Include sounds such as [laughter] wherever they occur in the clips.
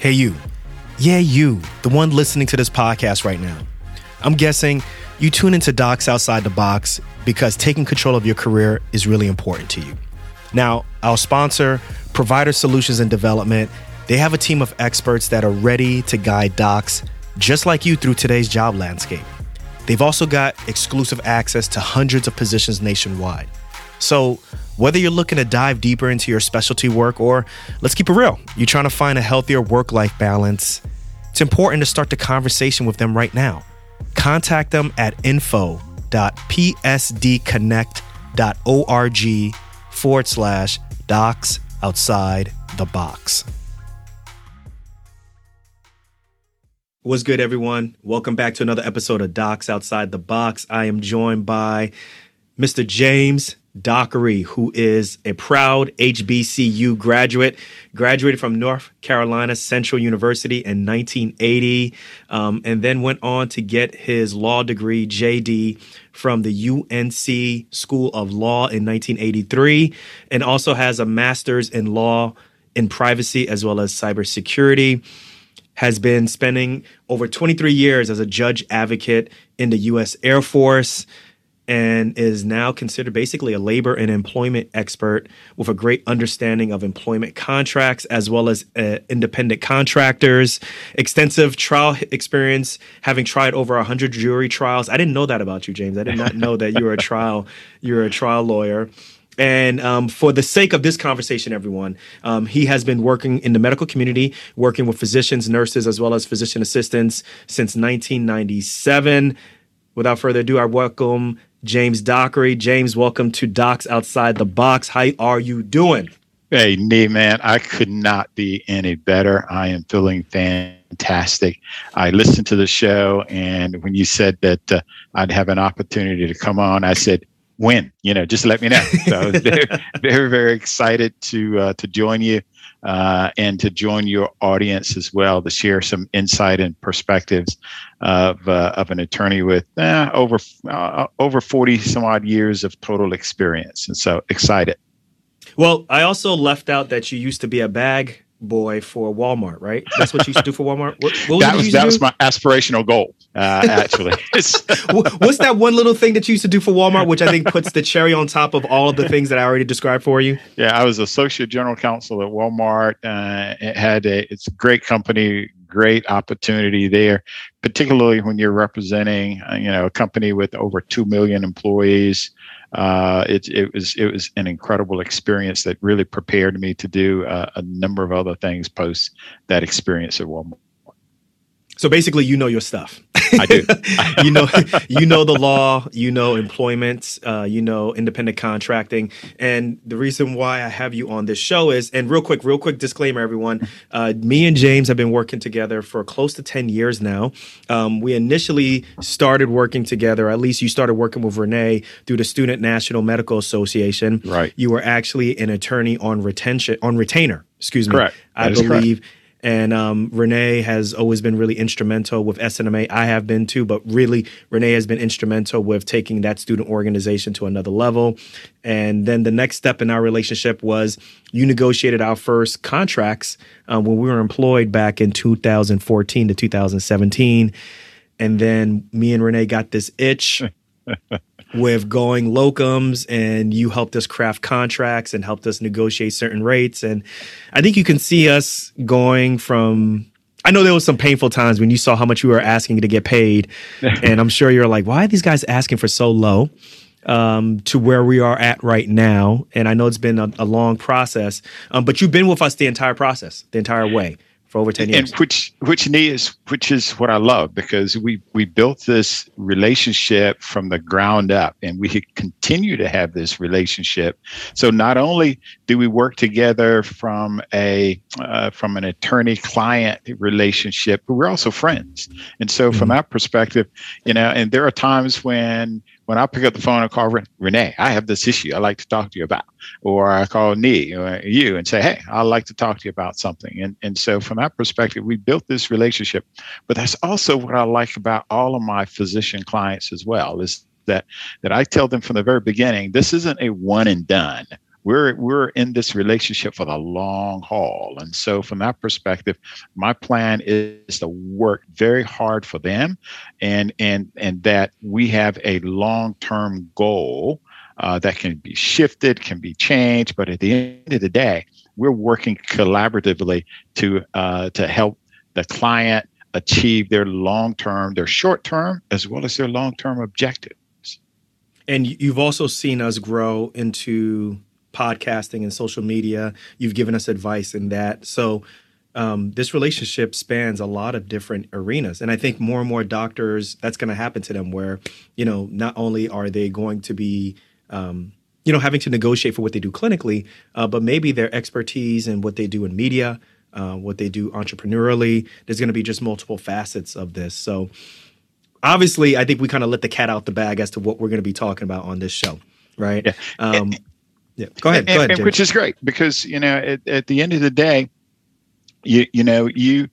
Hey, you. Yeah, you, the one listening to this podcast right now. I'm guessing you tune into Docs Outside the Box because taking control of your career is really important to you. Now, our sponsor, Provider Solutions and Development, they have a team of experts that are ready to guide docs just like you through today's job landscape. They've also got exclusive access to hundreds of positions nationwide. So, whether you're looking to dive deeper into your specialty work or let's keep it real, you're trying to find a healthier work life balance, it's important to start the conversation with them right now. Contact them at info.psdconnect.org forward slash docs outside the box. What's good, everyone? Welcome back to another episode of Docs Outside the Box. I am joined by Mr. James Dockery, who is a proud HBCU graduate, graduated from North Carolina Central University in 1980, um, and then went on to get his law degree, JD, from the UNC School of Law in 1983, and also has a master's in law in privacy as well as cybersecurity. Has been spending over 23 years as a judge advocate in the U.S. Air Force and is now considered basically a labor and employment expert with a great understanding of employment contracts as well as uh, independent contractors, extensive trial experience, having tried over 100 jury trials. I didn't know that about you, James. I did not know that you were a trial [laughs] you're a trial lawyer. And um, for the sake of this conversation, everyone, um, he has been working in the medical community, working with physicians, nurses, as well as physician assistants since 1997. Without further ado, I welcome James Dockery. James, welcome to Docs Outside the Box. How are you doing? Hey, Nii, man, I could not be any better. I am feeling fantastic. I listened to the show, and when you said that uh, I'd have an opportunity to come on, I said, when you know just let me know. So [laughs] very very very excited to uh, to join you uh, and to join your audience as well to share some insight and perspectives of, uh, of an attorney with eh, over uh, over 40 some odd years of total experience. And so excited. Well i also left out that you used to be a bag boy for Walmart, right? That's what you used to do for Walmart. What, what that was that was my aspirational goal, uh, actually. [laughs] What's that one little thing that you used to do for Walmart, which I think puts the cherry on top of all of the things that I already described for you? Yeah, I was associate general counsel at Walmart. Uh, it had a it's a great company, great opportunity there, particularly when you're representing uh, you know a company with over two million employees uh, it, it was it was an incredible experience that really prepared me to do uh, a number of other things post that experience at Walmart. So basically, you know your stuff. I do. [laughs] you know, you know the law. You know employment. Uh, you know independent contracting. And the reason why I have you on this show is, and real quick, real quick disclaimer, everyone. Uh, me and James have been working together for close to ten years now. Um, we initially started working together. At least you started working with Renee through the Student National Medical Association. Right. You were actually an attorney on retention on retainer. Excuse me. Correct. I believe. Correct and um, Renee has always been really instrumental with SNMA. I have been too, but really, Renee has been instrumental with taking that student organization to another level. And then the next step in our relationship was you negotiated our first contracts um, when we were employed back in 2014 to 2017. And then me and Renee got this itch [laughs] with going locums and you helped us craft contracts and helped us negotiate certain rates. And i think you can see us going from i know there was some painful times when you saw how much we were asking to get paid. [laughs] And i'm sure you're like why are these guys asking for so low um, to where we are at right now? And i know it's been a, a long process um, but you've been with us the entire process the entire way for over 10 years. And which which is which is what I love because we we built this relationship from the ground up and we continue to have this relationship. So not only do we work together from a uh, from an attorney client relationship, but we're also friends. And so from mm-hmm. that perspective, you know, and there are times when when I pick up the phone and call Renee, I have this issue I'd like to talk to you about. Or I call Nii or uh, you and say, hey, I'd like to talk to you about something. And, and so from that perspective, we built this relationship. But that's also what I like about all of my physician clients as well, is that that I tell them from the very beginning, this isn't a one and done we're we're in this relationship for the long haul. And so from that perspective my plan is to work very hard for them and and and that we have a long-term goal uh, that can be shifted can be changed. But at the end of the day we're working collaboratively to uh, to help the client achieve their long-term their short-term as well as their long-term objectives. And you've also seen us grow into podcasting and social media. You've given us advice in that. So um, this relationship spans a lot of different arenas. And I think more and more doctors, that's going to happen to them where, you know, not only are they going to be, um, you know, having to negotiate for what they do clinically, uh, but maybe their expertise and what they do in media, uh, what they do entrepreneurially, there's going to be just multiple facets of this. So obviously, I think we kind of let the cat out the bag as to what we're going to be talking about on this show, right? Yeah. Um, yeah, go ahead. Go ahead. And, which is great because you know at, at the end of the day, you you know you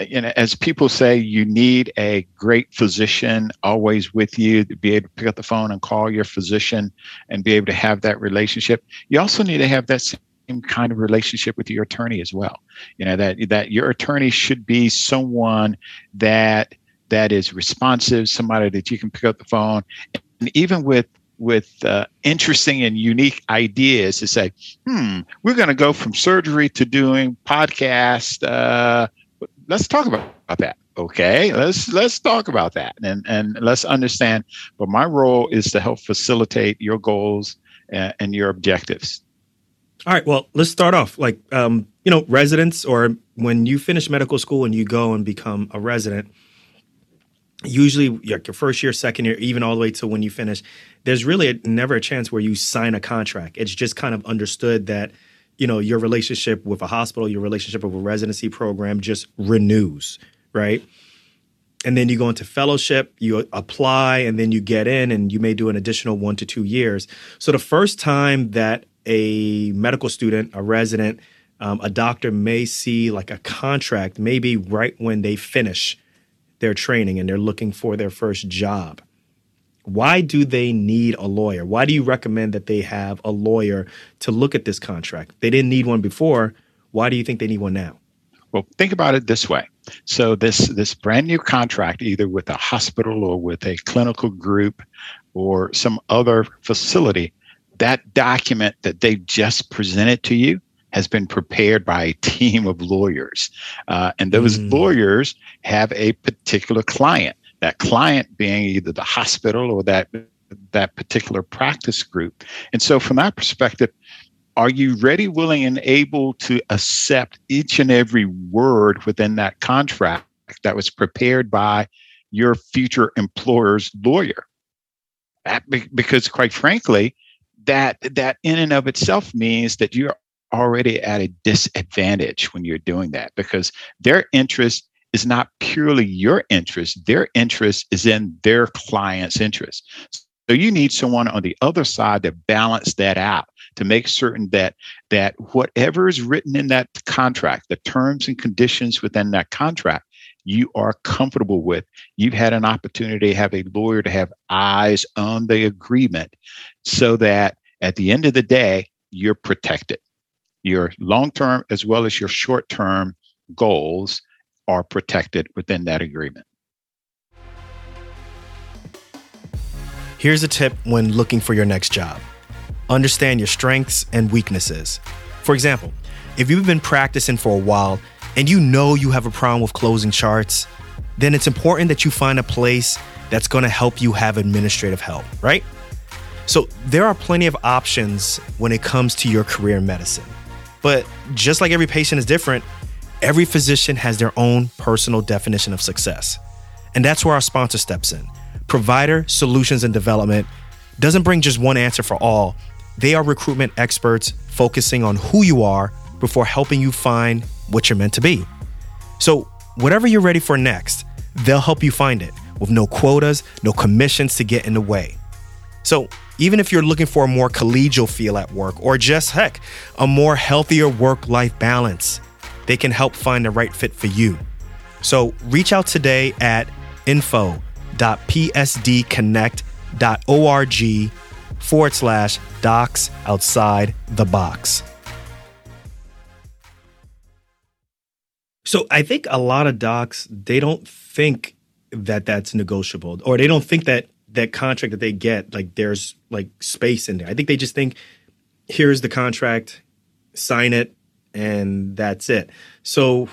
you know as people say you need a great physician always with you to be able to pick up the phone and call your physician and be able to have that relationship. You also need to have that same kind of relationship with your attorney as well. You know that that your attorney should be someone that that is responsive, somebody that you can pick up the phone, and even with with uh, interesting and unique ideas to say, hmm, we're going to go from surgery to doing podcast. Uh, let's talk about, about that. Okay, let's let's talk about that and and let's understand. But my role is to help facilitate your goals and, and your objectives. All right. Well, let's start off. Like, um, you know, residents or when you finish medical school and you go and become a resident, usually like your first year, second year, even all the way to when you finish, there's really a, never a chance where you sign a contract. It's just kind of understood that, you know, your relationship with a hospital, your relationship with a residency program just renews, right? And then you go into fellowship, you apply, and then you get in, and you may do an additional one to two years. So the first time that a medical student, a resident, um, a doctor may see like a contract, maybe right when they finish their training and they're looking for their first job. Why do they need a lawyer? Why do you recommend that they have a lawyer to look at this contract? They didn't need one before. Why do you think they need one now? Well, think about it this way. So this this brand new contract, either with a hospital or with a clinical group or some other facility, that document that they just presented to you has been prepared by a [laughs] team of lawyers. Uh, and those mm. lawyers have a particular client, that client being either the hospital or that, that particular practice group. And so, from that perspective, are you ready, willing, and able to accept each and every word within that contract that was prepared by your future employer's lawyer? That, because, quite frankly, that that in and of itself means that you're already at a disadvantage when you're doing that because their interest is not purely your interest, their interest is in their client's interest. So you need someone on the other side to balance that out to make certain that that whatever is written in that contract, the terms and conditions within that contract, you are comfortable with. You've had an opportunity to have a lawyer to have eyes on the agreement so that at the end of the day, you're protected your long term as well as your short term goals are protected within that agreement. Here's a tip when looking for your next job understand your strengths and weaknesses. For example, if you've been practicing for a while and you know you have a problem with closing charts, then it's important that you find a place that's going to help you have administrative help, right? So, there are plenty of options when it comes to your career in medicine. But just like every patient is different, every physician has their own personal definition of success. And that's where our sponsor steps in. Provider Solutions and Development doesn't bring just one answer for all. They are recruitment experts focusing on who you are before helping you find what you're meant to be. So, whatever you're ready for next, they'll help you find it with no quotas, no commissions to get in the way. So, even if you're looking for a more collegial feel at work or just heck, a more healthier work life balance, they can help find the right fit for you. So reach out today at info.psdconnect.org forward slash docs outside the box. So I think a lot of docs, they don't think that that's negotiable or they don't think that that contract that they get, like there's like space in there. I think they just think, here's the contract, sign it, and that's it. So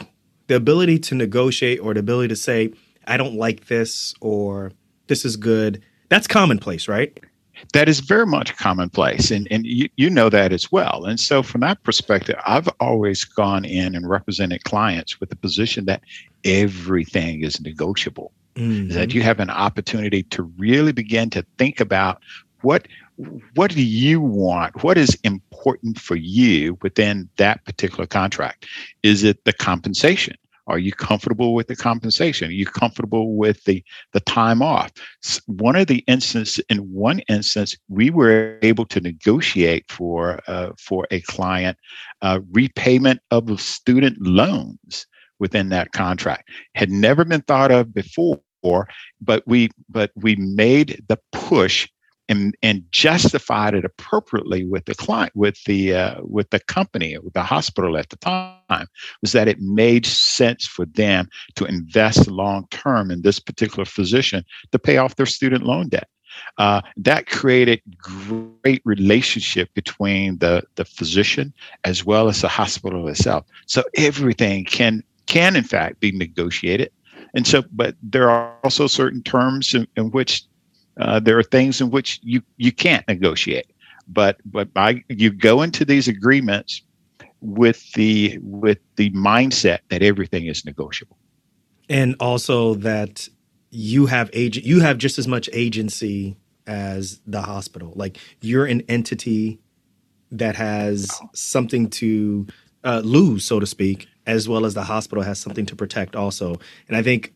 the ability to negotiate or the ability to say, I don't like this or this is good, that's commonplace, right? that is very much commonplace and, and you, you know that as well and so from that perspective i've always gone in and represented clients with the position that everything is negotiable mm-hmm. that you have an opportunity to really begin to think about what what do you want what is important for you within that particular contract is it the compensation are you comfortable with the compensation? Are you comfortable with the, the time off? One of the instances, in one instance, we were able to negotiate for uh, for a client uh, repayment of student loans within that contract. Had never been thought of before, but we but we made the push and, and justified it appropriately with the client, with the uh, with the company, with the hospital at the time, was that it made sense for them to invest long term in this particular physician to pay off their student loan debt. Uh, that created great relationship between the the physician as well as the hospital itself. So everything can can in fact be negotiated. And so, but there are also certain terms in, in which uh, there are things in which you you can't negotiate, but but by you go into these agreements with the with the mindset that everything is negotiable, and also that you have agent you have just as much agency as the hospital. Like you're an entity that has something to uh, lose, so to speak, as well as the hospital has something to protect also. And I think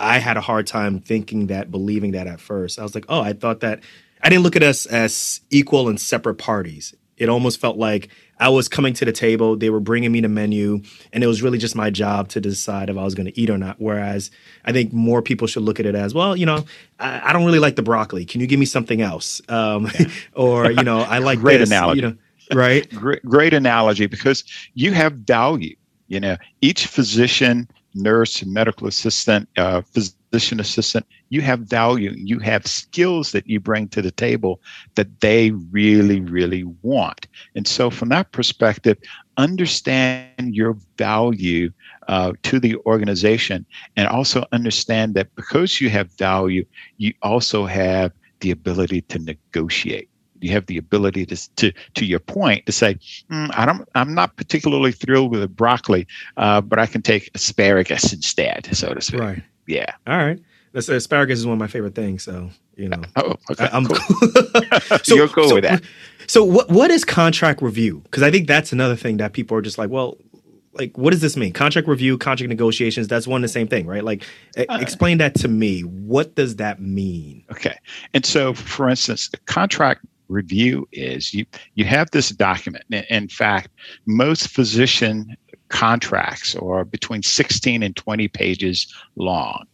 I had a hard time thinking that, believing that at first. I was like, oh, I thought that I didn't look at us as equal and separate parties. It almost felt like I was coming to the table, they were bringing me the menu, and it was really just my job to decide if I was going to eat or not. Whereas I think more people should look at it as, well, you know, I, I don't really like the broccoli. Can you give me something else? Um, [laughs] or, you know, I like great this, analogy. You know, right? great, great analogy because you have value. You know, each physician nurse, medical assistant, uh, physician assistant, you have value. You have skills that you bring to the table that they really, really want. And so, from that perspective, understand your value uh, to the organization and also understand that because you have value, you also have the ability to negotiate you have the ability to to to your point to say mm, I don't I'm not particularly thrilled with the broccoli, uh, but I can take asparagus instead, so to speak. Right. Yeah. All right. That's, asparagus is one of my favorite things. So you know. Oh, okay. I, am cool. [laughs] [laughs] so you're cool so, with that. So what what is contract review? Because I think that's another thing that people are just like, well, like what does this mean contract review contract negotiations that's one and the same thing right like uh, explain that to me what does that mean okay and so for instance contract review is you you have this document. In fact, most physician contracts are between 16 and 20 pages long.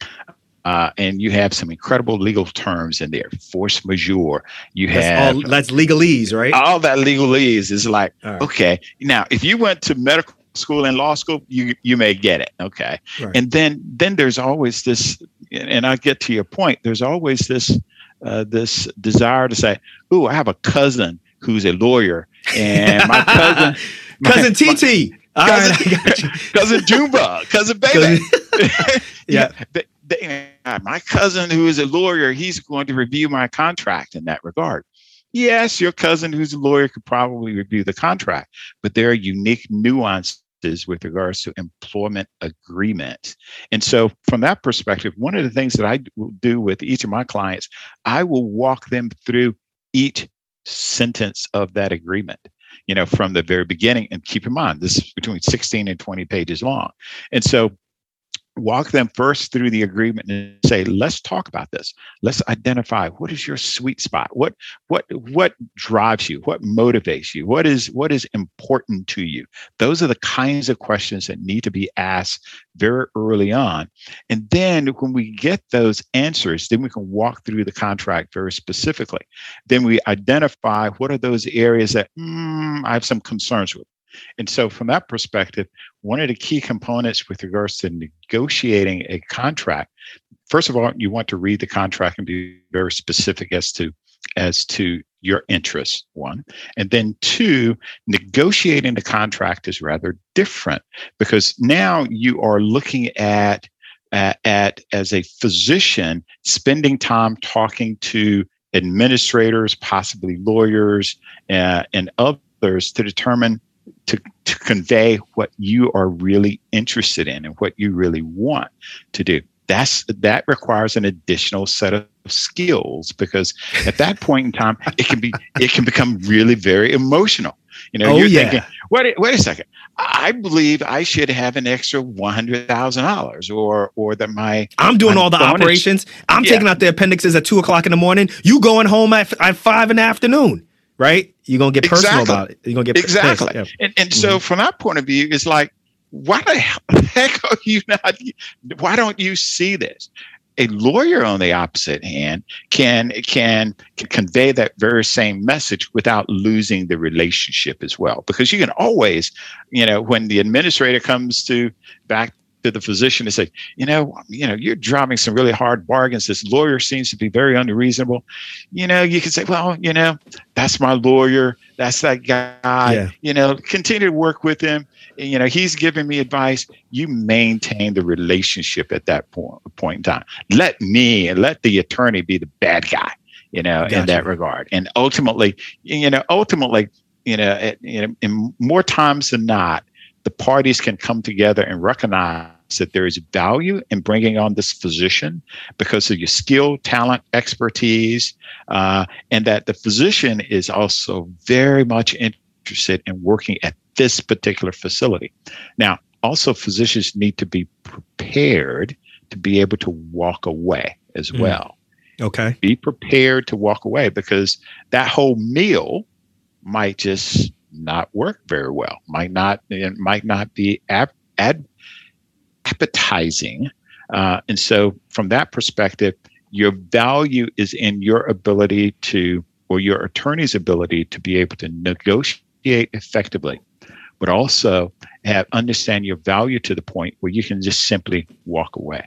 Uh, and you have some incredible legal terms in there. Force majeure. You that's have all, that's legalese, right? All that legalese is like right. okay. Now, if you went to medical school and law school, you you may get it. Okay, right. and then then there's always this, and I get to your point. There's always this uh, this desire to say, "Ooh, I have a cousin who's a lawyer, and my cousin, [laughs] cousin TT, cousin, right, [laughs] cousin Jumba, cousin Baby, [laughs] yeah." they, they, my cousin who is a lawyer, he's going to review my contract in that regard. Yes, your cousin who's a lawyer could probably review the contract, but there are unique nuances with regards to employment agreement. And so, from that perspective, one of the things that I will do with each of my clients, I will walk them through each sentence of that agreement you know from the very beginning and keep in mind this is between 16 and 20 pages long and so walk them first through the agreement and say let's talk about this. Let's identify what is your sweet spot. What what what drives you? What motivates you? What is what is important to you? Those are the kinds of questions that need to be asked very early on. And then when we get those answers then we can walk through the contract very specifically. Then we identify what are those areas that mm, i have some concerns with and so, from that perspective, one of the key components with regards to negotiating a contract, first of all, you want to read the contract and be very specific as to as to your interests one. And then two negotiating the contract is rather different because now you are looking at at, at as a physician spending time talking to administrators possibly lawyers uh, and others to determine to, to convey what you are really interested in and what you really want to do. That's that requires an additional set of skills because at that [laughs] point in time it can be it can become really very emotional. You know oh, you're yeah. thinking wait wait a second. I believe i should have an extra $100000 or or that my i'm doing my all the operations. I'm Yeah. taking out the appendixes at two o'clock in the morning. You going home at, at five in the afternoon right? You're gonna get personal Exactly. about it. You're gonna get exactly. Yeah. and, and so mm-hmm. from that point of view it's like why [laughs] the heck are you not why don't you see this? A lawyer on the opposite hand can can, can convey that very same message without losing the relationship as well. Because you can always you know when the administrator comes to back to the physician and say you know you know you're driving some really hard bargains. This lawyer seems to be very unreasonable. You know you can say well you know that's my lawyer. That's that guy. Yeah. you know continue to work with him. You know he's giving me advice. You maintain the relationship at that point point in time. Let me and let the attorney be the bad guy you know Gotcha. in that regard. And ultimately you know ultimately you know, you know in more times than not the parties can come together and recognize that there is value in bringing on this physician because of your skill, talent, expertise, uh, and that the physician is also very much interested in working at this particular facility. Now, also, physicians need to be prepared to be able to walk away as Mm. well. okay Be prepared to walk away because that whole meal might just not work very well. Might not. It might not be ab- ad- appetizing. Uh, and so, from that perspective, your value is in your ability to, or your attorney's ability to be able to negotiate effectively, but also have understand your value to the point where you can just simply walk away.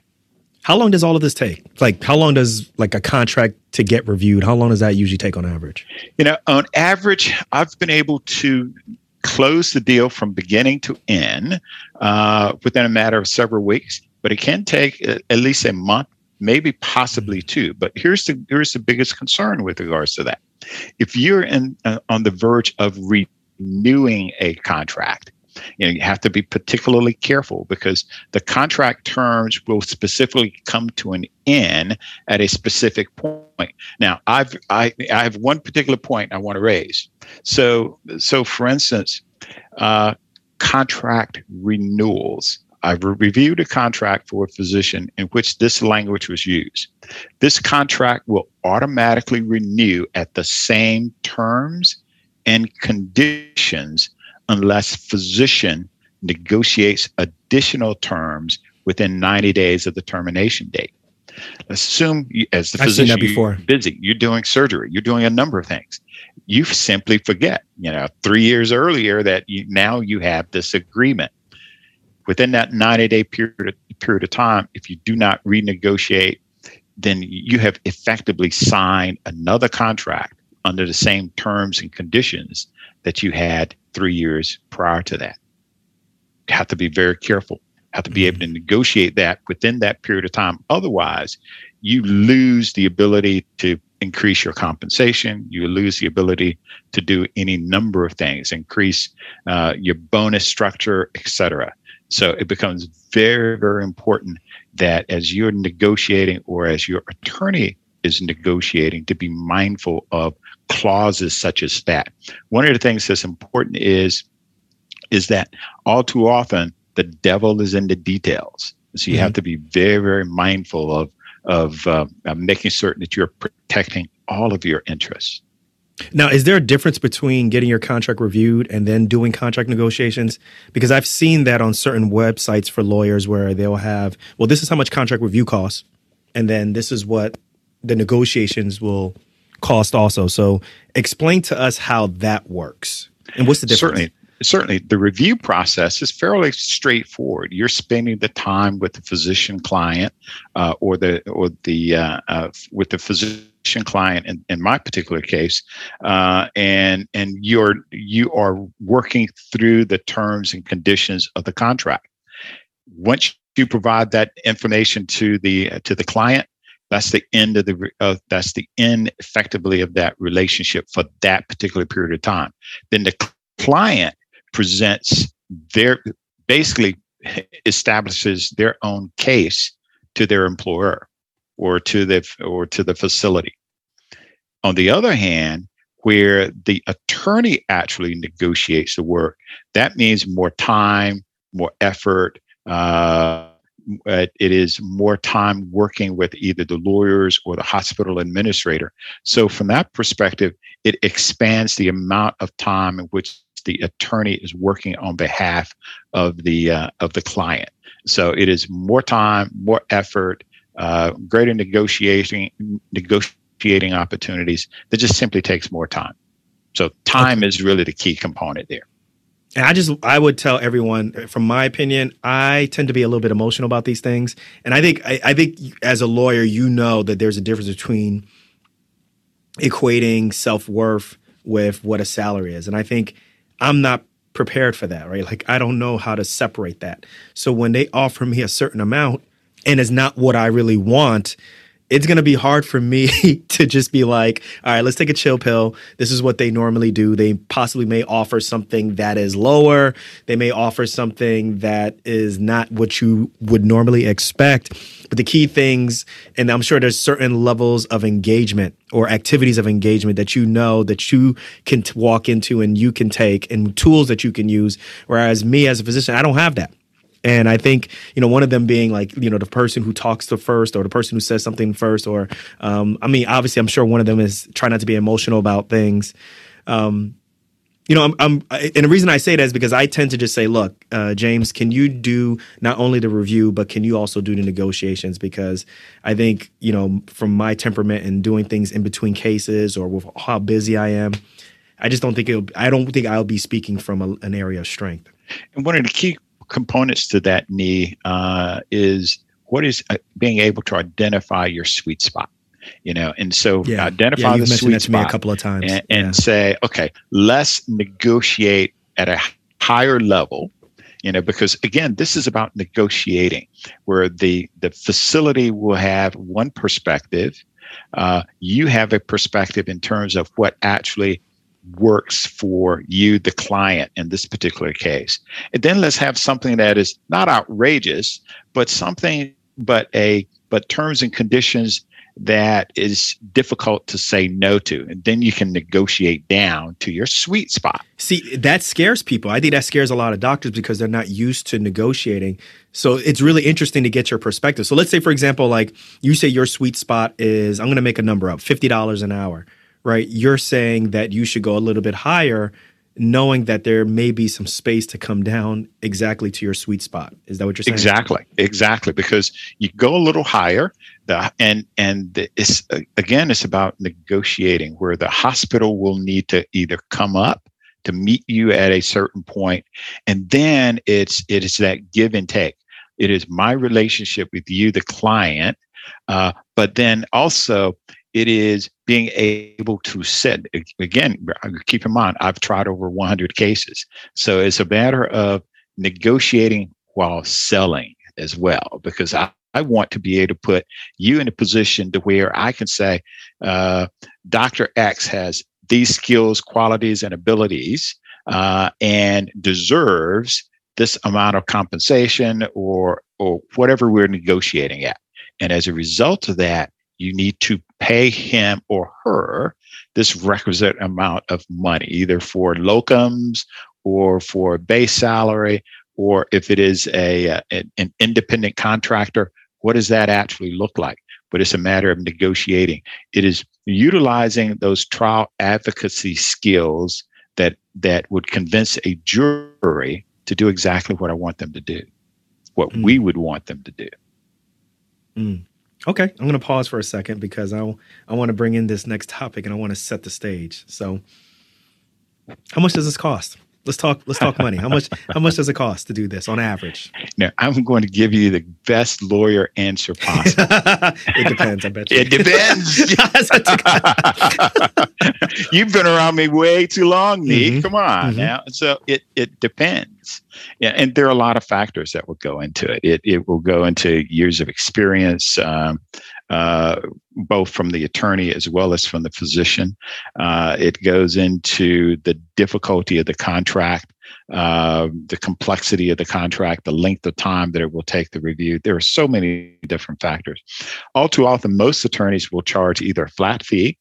How long does all of this take like how long does like a contract to get reviewed how long does that usually take on average You know, on average, I've been able to close the deal from beginning to end uh, within a matter of several weeks, but it can take uh, at least a month, maybe possibly two. But here's the here's the biggest concern with regards to that. If you're in uh, on the verge of renewing a contract, you know you have to be particularly careful because the contract terms will specifically come to an end at a specific point. Now, I've I, I have one particular point I want to raise. So so for instance, uh, contract renewals. I've re- reviewed a contract for a physician in which this language was used. This contract will automatically renew at the same terms and conditions unless physician negotiates additional terms within 90 days of the termination date. Assume you, as the I've physician before. you're busy, you're doing surgery, you're doing a number of things. You simply forget, you know, three years earlier that you now you have this agreement. Within that 90 day period period of time, if you do not renegotiate, then you have effectively signed another contract under the same terms and conditions that you had three years prior to that. You have to be very careful. Have to be able to negotiate that within that period of time. Otherwise, you lose the ability to increase your compensation. You lose the ability to do any number of things, increase uh, your bonus structure, etc. So it becomes very, very important that as you're negotiating or as your attorney is negotiating, to be mindful of clauses such as that. One of the things that's important is is that all too often the devil is in the details. So you mm-hmm. have to be very, very mindful of of uh, making certain that you're protecting all of your interests. Now, is there a difference between getting your contract reviewed and then doing contract negotiations? Because I've seen that on certain websites for lawyers where they'll have, well, this is how much contract review costs, and then this is what the negotiations will cost also. So, explain to us how that works and what's the difference. Certainly certainly the review process is fairly straightforward. You're spending the time with the physician client uh, or the or the uh, uh, with the physician client in, in my particular case, uh, and and you're you are working through the terms and conditions of the contract. Once you provide that information to the to the client, that's the end of the uh, that's the end effectively of that relationship for that particular period of time. Then the client presents their basically establishes their own case to their employer or to the or to the facility. On the other hand, where the attorney actually negotiates the work, that means more time, more effort. Uh, it is more time working with either the lawyers or the hospital administrator. So, from that perspective, it expands the amount of time in which the attorney is working on behalf of the uh, of the client. So it is more time, more effort, uh, greater negotiating negotiating opportunities. That just simply takes more time. So time is really the key component there. And I just I would tell everyone, uh, from my opinion, I tend to be a little bit emotional about these things, and I think I, I think as a lawyer, you know that there's a difference between equating self worth with what a salary is, and I think I'm not prepared for that, right? Like I don't know how to separate that. So when they offer me a certain amount and it's not what I really want, it's going to be hard for me [laughs] to just be like, all right, let's take a chill pill. This is what they normally do. They possibly may offer something that is lower. They may offer something that is not what you would normally expect. But the key things, and I'm sure there's certain levels of engagement or activities of engagement that you know that you can t- walk into and you can take and tools that you can use. Whereas me as a physician, I don't have that. And I think, you know, one of them being like, you know, the person who talks the first or the person who says something first, or, um, I mean, obviously, I'm sure one of them is try not to be emotional about things. Um, you know, I'm, I'm, and the reason I say that is because I tend to just say, look, uh, James, can you do not only the review, but can you also do the negotiations? Because I think, you know, from my temperament and doing things in between cases or with how busy I am, I just don't think it'll, I don't think I'll be speaking from a, an area of strength. And one of the key components to that Nii uh, is what is uh, being able to identify your sweet spot you know and so yeah. identify yeah, the sweet spot a couple of times and, and yeah. say okay let's negotiate at a higher level you know because again this is about negotiating where the the facility will have one perspective uh, you have a perspective in terms of what actually works for you, the client, in this particular case. And then let's have something that is not outrageous, but something, but a, but terms and conditions that is difficult to say no to. And then you can negotiate down to your sweet spot. See, that scares people. I think that scares a lot of doctors because they're not used to negotiating. So it's really interesting to get your perspective. So let's say, for example, like you say your sweet spot is, I'm going to make a number up, $50 an hour right? You're saying that you should go a little bit higher, knowing that there may be some space to come down exactly to your sweet spot. Is that what you're saying? Exactly, exactly. Because you go a little higher, the, and and it's again, it's about negotiating where the hospital will need to either come up to meet you at a certain point, and then it's it is that give and take. It is my relationship with you, the client, uh, but then also it is being able to sit again keep in mind i've tried over 100 cases so it's a matter of negotiating while selling as well because i I want to be able to put you in a position to where I can say, uh, Dr. X has these skills, qualities, and abilities, uh, and deserves this amount of compensation or or whatever we're negotiating at. And as a result of that, you need to pay him or her this requisite amount of money, either for locums or for base salary or if it is a, a an independent contractor, what does that actually look like? But it's a matter of negotiating. It is utilizing those trial advocacy skills that that would convince a jury to do exactly what I want them to do, what mm. we would want them to do. Mm. Okay, I'm going to pause for a second because I I want to bring in this next topic and I want to set the stage. So, how much does this cost? Let's talk. Let's talk money. How much? How much does it cost to do this on average? Now, I'm going to give you the best lawyer answer possible. [laughs] it depends. I bet you. It depends. [laughs] [laughs] You've been around me way too long, Nick. Mm-hmm. Come on mm-hmm. now. So it it depends. Yeah, and there are a lot of factors that will go into it. It it will go into years of experience. Um, uh, both from the attorney as well as from the physician. Uh, it goes into the difficulty of the contract, uh, the complexity of the contract, the length of time that it will take the review. There are so many different factors. All too often, most attorneys will charge either a flat fee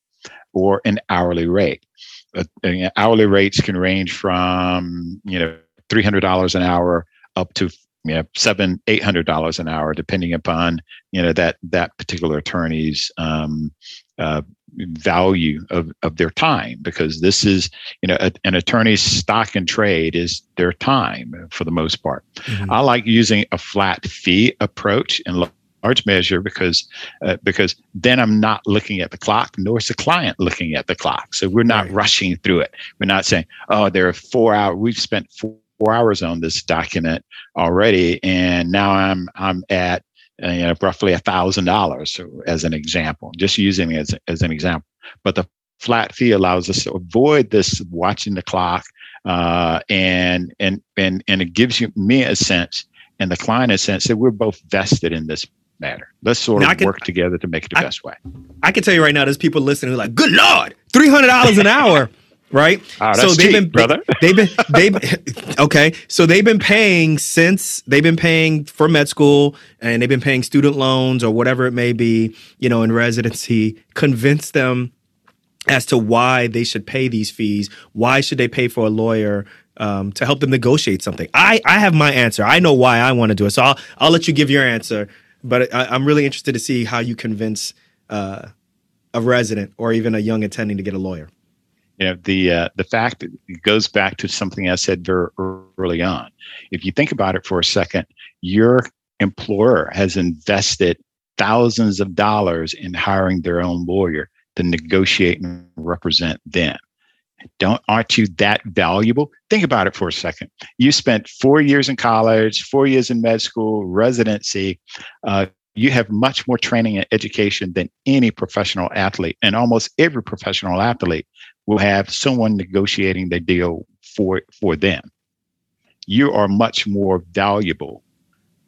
or an hourly rate. Uh, hourly rates can range from you know three hundred dollars an hour up to you know, seven, eight hundred dollars an hour, depending upon you know that that particular attorney's um, uh, value of, of their time, because this is you know a, an attorney's stock and trade is their time for the most part. Mm-hmm. I like using a flat fee approach in large measure because uh, because then I'm not looking at the clock, nor is the client looking at the clock. So we're not right. rushing through it. We're not saying, oh, there are four hours. We've spent four four hours on this document already, and now I'm I'm at uh, you know, roughly a thousand dollars as an example, just using it as, as an example. But the flat fee allows us to avoid this watching the clock, uh, and and and and it gives you me a sense and the client a sense that we're both vested in this matter. Let's sort now of can, work together to make it the I, best way. I can tell you right now, there's people listening who are like, "Good Lord, three hundred dollars an hour." Right? Oh, so they've cheap, been brother. [laughs] They've been [laughs] they okay. So they've been paying since they've been paying for med school and they've been paying student loans or whatever it may be, you know, in residency. Convince them as to why they should pay these fees. Why should they pay for a lawyer? Um, to help them negotiate something. I, I have my answer. I know why I want to do it. So I'll, I'll let you give your answer. But I, am really interested to see how you convince uh, a resident or even a young attending to get a lawyer you know the uh, the fact it goes back to something I said very early on. If you think about it for a second, your employer has invested thousands of dollars in hiring their own lawyer to negotiate and represent them. Don't aren't you that valuable? Think about it for a second. You spent four years in college, four years in med school, residency. Uh, you have much more training and education than any professional athlete, and almost every professional athlete will have someone negotiating the deal for for them. You are much more valuable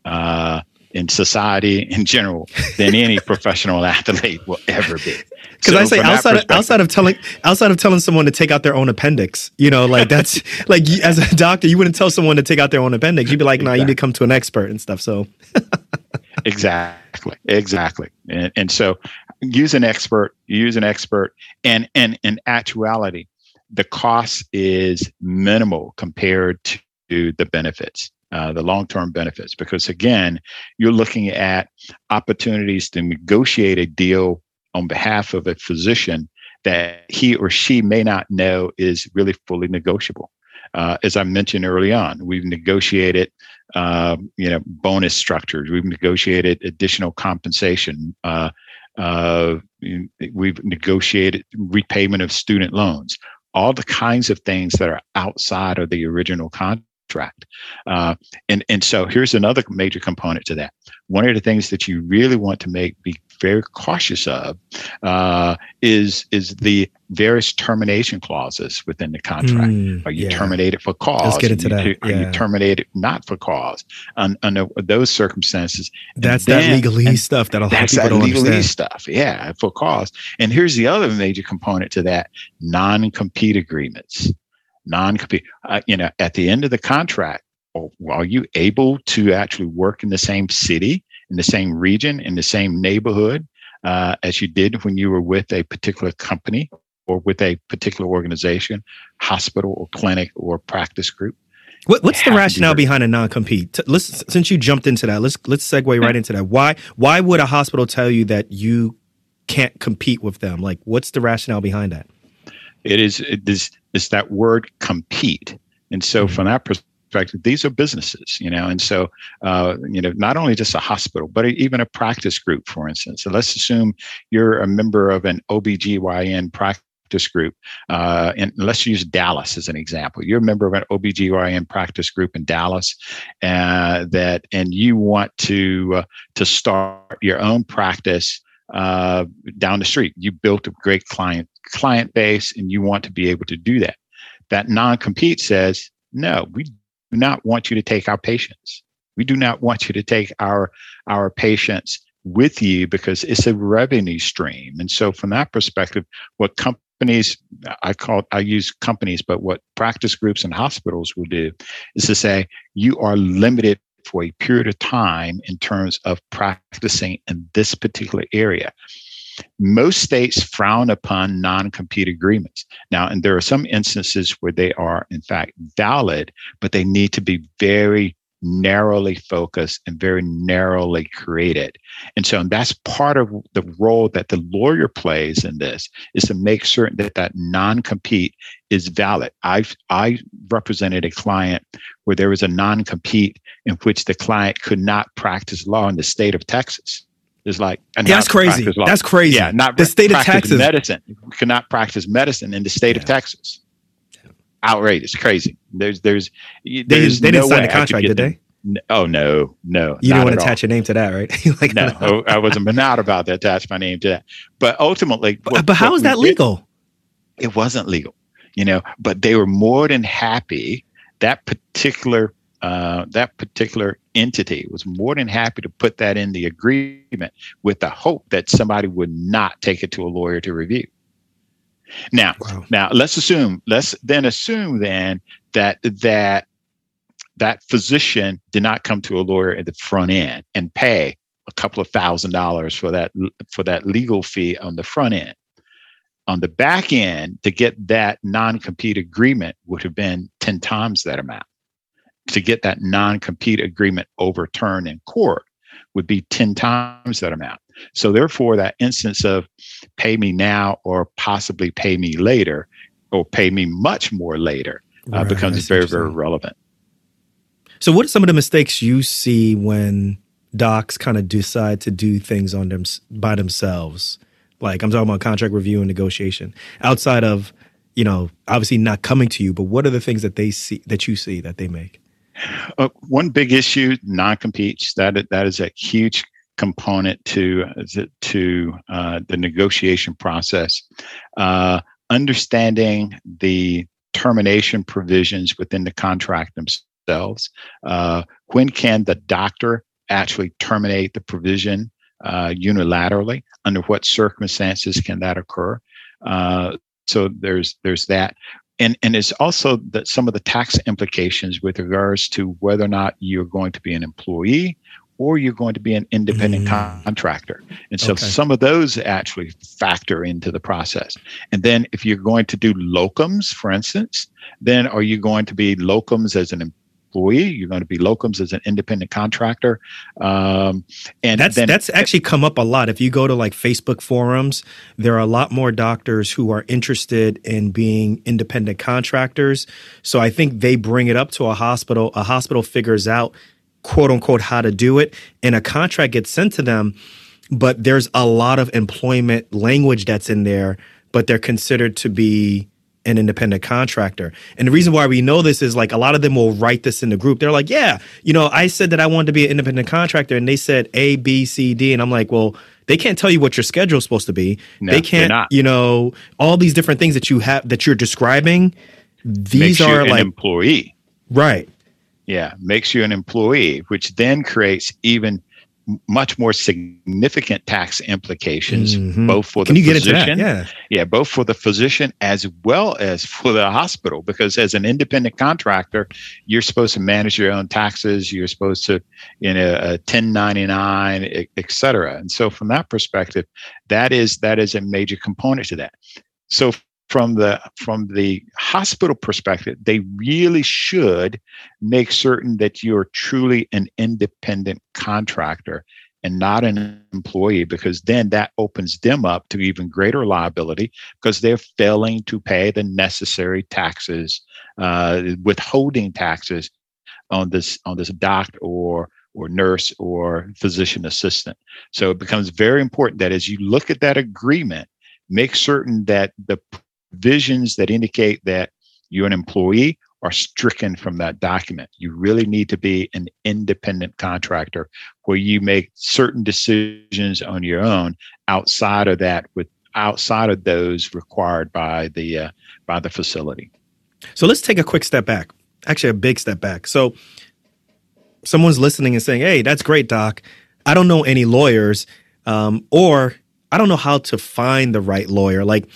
uh, in society in general than any [laughs] professional athlete will ever be. Because so I say outside of, outside of telling outside of telling someone to take out their own appendix, you know, like that's [laughs] like as a doctor, you wouldn't tell someone to take out their own appendix. You'd be like, "No, nah, you need to come to an expert and stuff." So [laughs] exactly, exactly, and, and so use an expert, use an expert, and and in actuality, the cost is minimal compared to the benefits. Uh, the long-term benefits because again you're looking at opportunities to negotiate a deal on behalf of a physician that he or she may not know is really fully negotiable uh, as i mentioned early on we've negotiated uh, you know bonus structures we've negotiated additional compensation uh, we've negotiated repayment of student loans, all the kinds of things that are outside of the original contract. Uh, and, and so here's another major component to that. One of the things that you really want to make be very cautious of uh, is is the various termination clauses within the contract. Mm, are you yeah. terminated for cause? Let's get into that. Are yeah. you terminated not for cause? Un, under those circumstances, that's then, that legalese stuff that a lot of people don't legalese understand. stuff. Yeah, for cause. And here's the other major component to that: non-compete agreements. Non-compete. Uh, you know, at the end of the contract, are you able to actually work in the same city in the same region, in the same neighborhood uh, as you did when you were with a particular company or with a particular organization, hospital or clinic or practice group. What, what's the rationale behind a non-compete? Let's since you jumped into that, let's let's segue right into that. Why why would a hospital tell you that you can't compete with them? Like, what's the rationale behind that? It is it is it's that word compete, and so mm-hmm. from that perspective, these are businesses, you know, and so uh, you know not only just a hospital, but even a practice group, for instance. So let's assume you're a member of an OBGYN practice practice group, uh, and let's use Dallas as an example. You're a member of an OBGYN practice group in Dallas, uh, that and you want to uh, to start your own practice uh, down the street. You built a great client client base, and you want to be able to do that. That non-compete says, no, we do not want you to take our patients. We do not want you to take our our patients with you because it's a revenue stream. And so from that perspective, what com- companies i call i use companies but what practice groups and hospitals will do is to say you are limited for a period of time in terms of practicing in this particular area. Most states frown upon non-compete agreements. Now and there are some instances where they are in fact valid but they need to be very narrowly focused and very narrowly created. And so that's part of the role that the lawyer plays in this is to make certain that that non-compete is valid. I've I represented a client where there was a non-compete in which the client could not practice law in the state of Texas. It's like that's crazy. That's crazy. Yeah, not the state of Texas medicine. You cannot practice medicine in the state yeah. of Texas outrageous, crazy. There's, there's, they, there's they didn't sign the contract, did they? Oh no, no. You didn't want to attach your name to that, right? [laughs] like, no, no. I wasn't not about to attach my name to that. But ultimately, but, what, but how is that legal? Did, it wasn't legal, you know. But they were more than happy. That particular uh, that particular entity was more than happy to put that in the agreement with the hope that somebody would not take it to a lawyer to review. Now, wow. now let's assume, let's then assume then that that that physician did not come to a lawyer at the front end and pay a couple of thousand dollars for that for that legal fee on the front end. On the back end, to get that non-compete agreement would have been 10 times that amount. To get that non-compete agreement overturned in court would be 10 times that amount. So therefore, that instance of pay me now or possibly pay me later or pay me much more later uh, right, becomes very, very relevant. So, what are some of the mistakes you see when docs kind of decide to do things on them by themselves? Like I'm talking about contract review and negotiation. Outside of, you know, obviously not coming to you, but what are the things that they see that you see that they make? Uh, one big issue: non-competes. That that is a huge component to to uh, the negotiation process. Uh, understanding the termination provisions within the contract themselves. Uh, when can the doctor actually terminate the provision uh, unilaterally? Under what circumstances can that occur? Uh, so there's there's that. And, and it's also that some of the tax implications with regards to whether or not you're going to be an employee or you're going to be an independent mm. contractor. And so okay. some of those actually factor into the process. And then if you're going to do locums, for instance, then are you going to be locums as an employee. You're going to be locums as an independent contractor. Um, and that's then, that's actually come up a lot. If you go to like Facebook forums, there are a lot more doctors who are interested in being independent contractors. So I think they bring it up to a hospital. A hospital figures out quote unquote how to do it, and a contract gets sent to them. But there's a lot of employment language that's in there, but they're considered to be an independent contractor. And the reason why we know this is like a lot of them will write this in the group. They're like, yeah, you know, I said that I wanted to be an independent contractor and they said A, B, C, D. And I'm like, well, they can't tell you what your schedule is supposed to be. No, they can't, you know, all these different things that you have that you're describing. These makes are like employee. Right. Yeah. Makes you an employee, which then creates even much more significant tax implications, mm-hmm. both for the physician, yeah. yeah, both for the physician as well as for the hospital. Because as an independent contractor, you're supposed to manage your own taxes. You're supposed to, you know, a 1099, et, et cetera. And so, from that perspective, that is that is a major component to that. So, from the from the hospital perspective, they really should make certain that you're truly an independent contractor and not an employee because then that opens them up to even greater liability because they're failing to pay the necessary taxes uh, withholding taxes on this on this doctor or or nurse or physician assistant. So it becomes very important that as you look at that agreement make certain that the provisions that indicate that you're an employee are stricken from that document. You really need to be an independent contractor where you make certain decisions on your own outside of that with outside of those required by the uh, by the facility. So let's take a quick step back. Actually a big step back. So someone's listening and saying, "Hey, that's great, doc. I don't know any lawyers um, or I don't know how to find the right lawyer." Like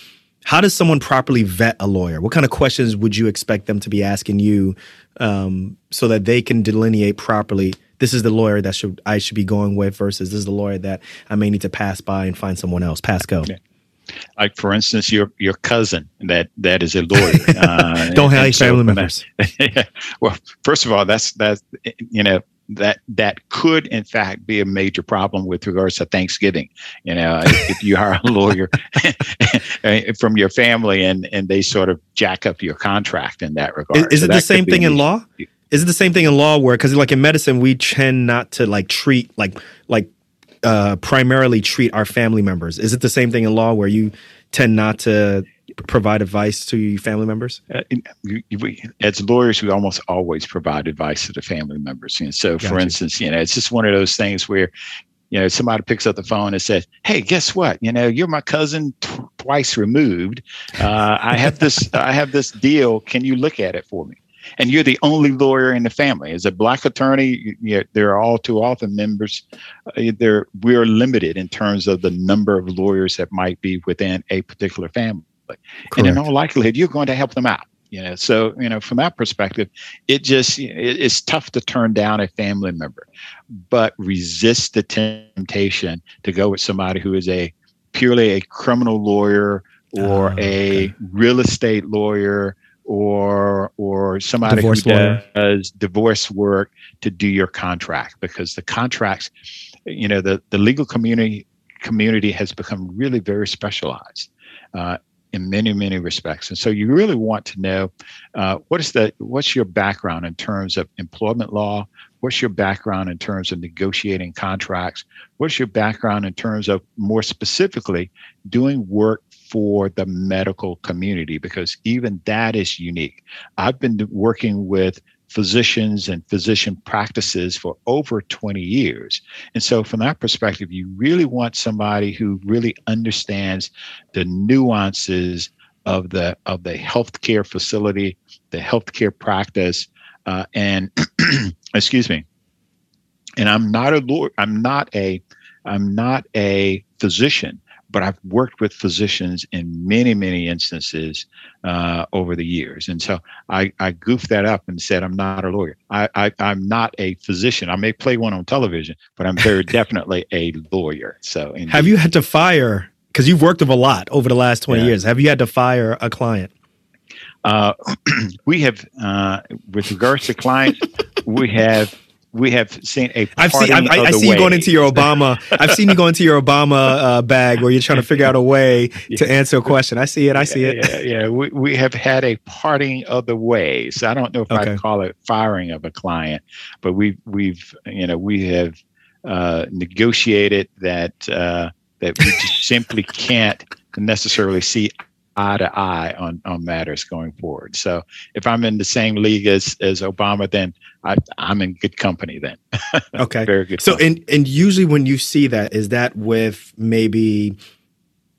how does someone properly vet a lawyer? What kind of questions would you expect them to be asking you um, so that they can delineate properly? This is the lawyer that should I should be going with versus this is the lawyer that I may need to pass by and find someone else. Pasco. Like for instance, your your cousin that that is a lawyer. [laughs] Uh, Don't have any family [laughs] members. [laughs] well, first of all, that's that's you know that that could in fact be a major problem with regards to Thanksgiving. You know, if you hire a lawyer [laughs] from your family and and they sort of jack up your contract in that regard. Is, is so it the same thing in law? Is it the same thing in law where because like in medicine we tend not to like treat like like uh primarily treat our family members. Is it the same thing in law where you tend not to provide advice to your family members? Uh, we, as lawyers, we almost always provide advice to the family members. And so, gotcha. for instance, you know, it's just one of those things where, you know, somebody picks up the phone and says, "Hey, guess what? You know, you're my cousin t- twice removed. Uh, I have this. [laughs] I have this deal. Can you look at it for me?" and you're the only lawyer in the family. As a black attorney, you, there are all too often members. Uh, there, we're limited in terms of the number of lawyers that might be within a particular family. Correct. And in all likelihood, you're going to help them out. You know, so you know, from that perspective, it just it's tough to turn down a family member, but resist the temptation to go with somebody who is a purely a criminal lawyer or oh, okay. a real estate lawyer or or somebody divorce who lawyer. does divorce work to do your contract because the contracts you know the the legal community community has become really very specialized uh, in many many respects. And so you really want to know uh, what is the what's your background in terms of employment law? What's your background in terms of negotiating contracts? What's your background in terms of more specifically doing work for the medical community? Because even that is unique. I've been working with physicians and physician practices for over 20 years. And so, from that perspective, you really want somebody who really understands the nuances of the of the healthcare facility, the healthcare practice, uh, and [clears throat] excuse me. And I'm not a lawyer. I'm not a I'm not a physician, but I've worked with physicians in many, many instances uh, over the years. And so I, I goofed that up and said, I'm not a lawyer. I, I, am not a physician. I may play one on television, but I'm very [laughs] definitely a lawyer. So, indeed. have you had to fire? Because you've worked with a lot over the last 20 yeah. years. Have you had to fire a client? Uh, [clears throat] we have, uh, with regards to clients, we have we have seen a. I've seen. I, I, I see you going into your Obama. I've seen you going into your Obama uh, bag where you're trying to figure out a way yeah. to answer a question. I see it. I see it. Yeah, yeah. We, we have had a parting of the ways. I don't know if okay. I call it firing of a client, but we've we've you know we have uh, negotiated that uh, that we just simply can't necessarily see eye to eye on, on matters going forward. So if I'm in the same league as, as Obama, then I, am in good company then. [laughs] okay. Very good. So, and, and usually when you see that, is that with maybe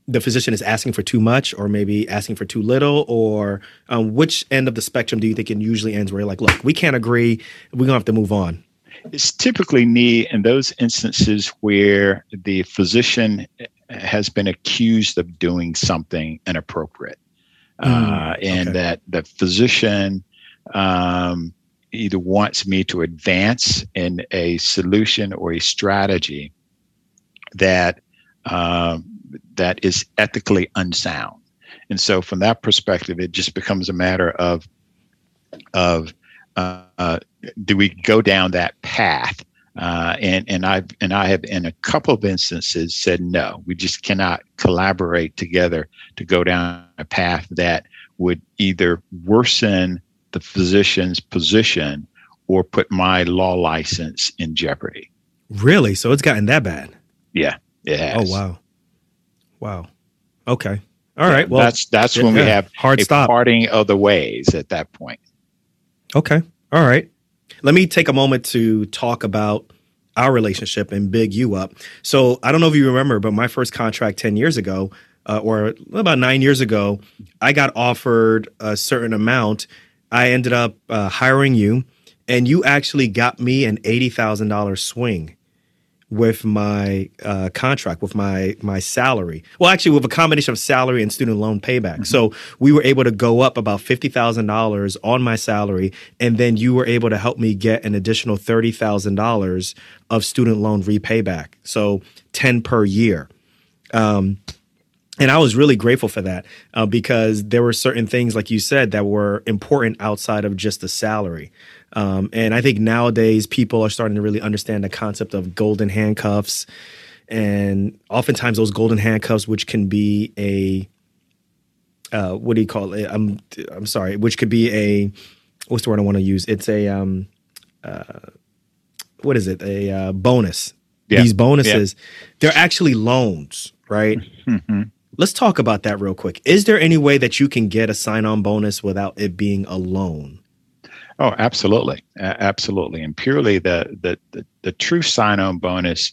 the physician is asking for too much or maybe asking for too little or um, which end of the spectrum do you think it usually ends where you're like, look, we can't agree. We're going to have to move on. It's typically me in those instances where the physician has been accused of doing something inappropriate. Mm, uh, and okay. that the physician um, either wants me to advance in a solution or a strategy that um, that is ethically unsound. And so, from that perspective, it just becomes a matter of of uh, uh, do we go down that path? Uh, and and I and I have in a couple of instances said no. We just cannot collaborate together to go down a path that would either worsen the physician's position or put my law license in jeopardy. Really? So it's gotten that bad? Yeah, it has. Oh wow, wow. Okay. All right. Well, that's that's when yeah, we have hard a stop. parting of the ways at that point. Okay. All right. Let me take a moment to talk about our relationship and big you up. So I don't know if you remember, but my first contract 10 years ago, uh, or about nine years ago, I got offered a certain amount. I ended up uh, hiring you, and you actually got me an $80,000 swing with my uh, contract, with my my salary. Well, actually, with a combination of salary and student loan payback. Mm-hmm. So we were able to go up about fifty thousand dollars on my salary, and then you were able to help me get an additional thirty thousand dollars of student loan repayback. So ten per year. Um, and I was really grateful for that uh, because there were certain things, like you said, that were important outside of just the salary. Um, and I think nowadays people are starting to really understand the concept of golden handcuffs. And oftentimes those golden handcuffs, which can be a, uh, what do you call it? I'm, I'm sorry, which could be a, what's the word I want to use? It's a, um, uh, what is it? A uh, bonus. Yeah. These bonuses, yeah. they're actually loans, right? Mm-hmm. Let's talk about that real quick. Is there any way that you can get a sign on bonus without it being a loan? Oh, absolutely, uh, absolutely, and purely the the the, the true sign-on bonus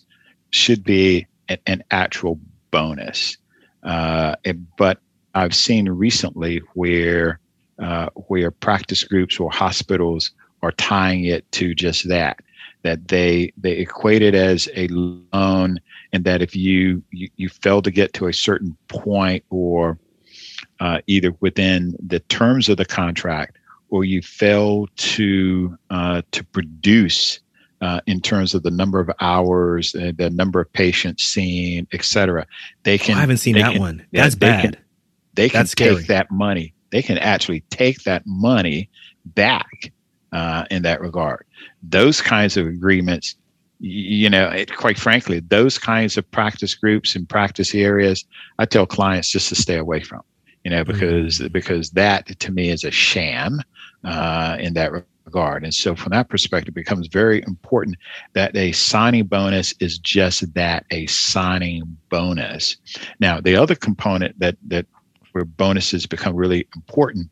should be an, an actual bonus. Uh, it, but I've seen recently where uh, where practice groups or hospitals are tying it to just that that they they equate it as a loan and that if you you, you fail to get to a certain point or uh, either within the terms of the contract or you fail to uh, to produce uh, in terms of the number of hours, uh, the number of patients seen, et cetera. They can. Oh, I haven't seen that can, one. That's bad. They can, they can take that money. They can actually take that money back uh, in that regard. Those kinds of agreements, you know, it, quite frankly, those kinds of practice groups and practice areas, I tell clients just to stay away from. You know, because mm-hmm. because that to me is a sham uh, in that regard. And so, from that perspective, it becomes very important that a signing bonus is just that a signing bonus. Now, the other component that that where bonuses become really important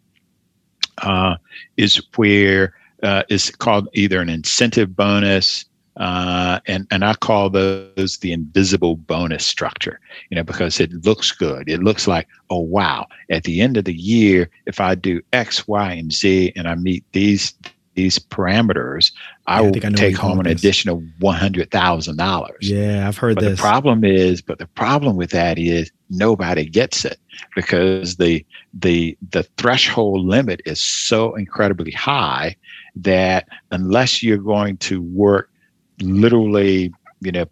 uh, is where uh, is called either an incentive bonus uh, and and I call those the invisible bonus structure, you know, because it looks good. It looks like, oh wow, at the end of the year, if I do X, Y, and Z, and I meet these these parameters, I yeah, will I take home an this. additional one hundred thousand dollars. Yeah, I've heard but this. The problem is, but the problem with that is nobody gets it because the the the threshold limit is so incredibly high that unless you're going to work literally, you know,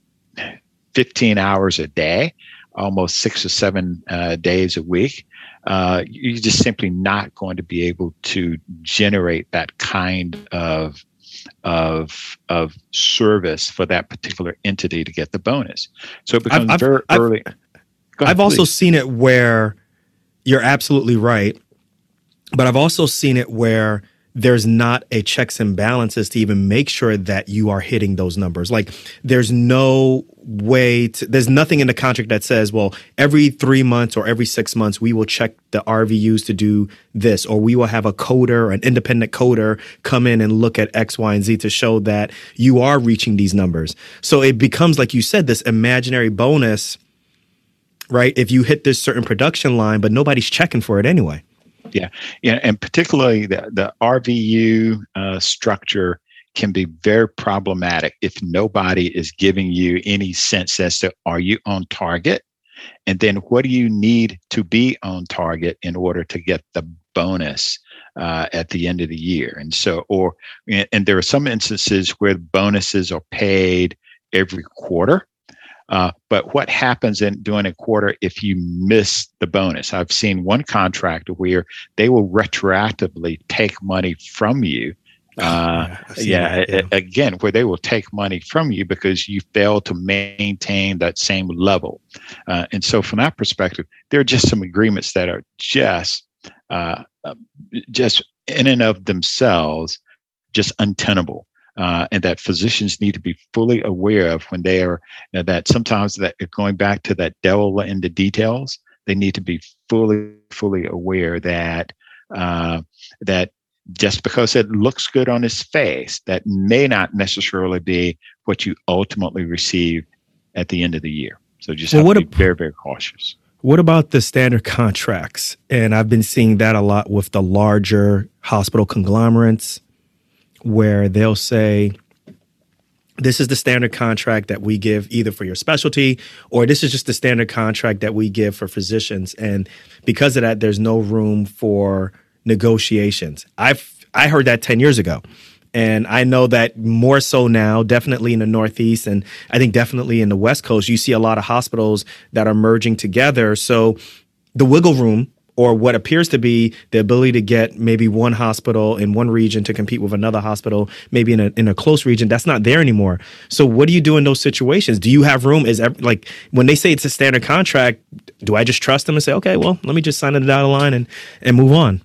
15 hours a day, almost six or seven uh, days a week, uh, you're just simply not going to be able to generate that kind of of of service for that particular entity to get the bonus. So it becomes I've, very I've, early. Ahead, I've also seen it where you're absolutely right, but I've also seen it where there's not a checks and balances to even make sure that you are hitting those numbers. Like there's no way to, there's nothing in the contract that says, well, every three months or every six months, we will check the RVUs to do this, or we will have a coder, an independent coder come in and look at X, Y, and Z to show that you are reaching these numbers. So it becomes, like you said, this imaginary bonus, right? If you hit this certain production line, but nobody's checking for it anyway. Yeah, yeah, and particularly the the RVU uh, structure can be very problematic if nobody is giving you any sense as to are you on target, and then what do you need to be on target in order to get the bonus uh, at the end of the year, and so or and there are some instances where bonuses are paid every quarter. Uh, but what happens in during a quarter if you miss the bonus? I've seen one contract where they will retroactively take money from you. Oh, uh, yeah, that, yeah, again, where they will take money from you because you fail to maintain that same level. Uh, and so, from that perspective, there are just some agreements that are just, uh, just in and of themselves, just untenable uh, and that physicians need to be fully aware of when they are you know, that sometimes that going back to that devil in the details they need to be fully fully aware that uh, that just because it looks good on his face that may not necessarily be what you ultimately receive at the end of the year. So just well, have to be a, very very cautious. What about the standard contracts? And i've been seeing that a lot with the larger hospital conglomerates where they'll say, this is the standard contract that we give either for your specialty or this is just the standard contract that we give for physicians. And because of that there's no room for negotiations. I've i heard that 10 years ago. And i know that more so now definitely in the northeast and i think definitely in the west coast you see a lot of hospitals that are merging together. So the wiggle room or what appears to be the ability to get maybe one hospital in one region to compete with another hospital, maybe in a in a close region, that's not there anymore. So what do you do in those situations? Do you have room? Is like when they say it's a standard contract, do I just trust them and say, okay, well, let me just sign it down the line and and move on?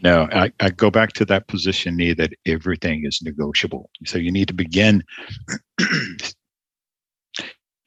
No, I, I go back to that position need that everything is negotiable. So you need to begin [clears throat]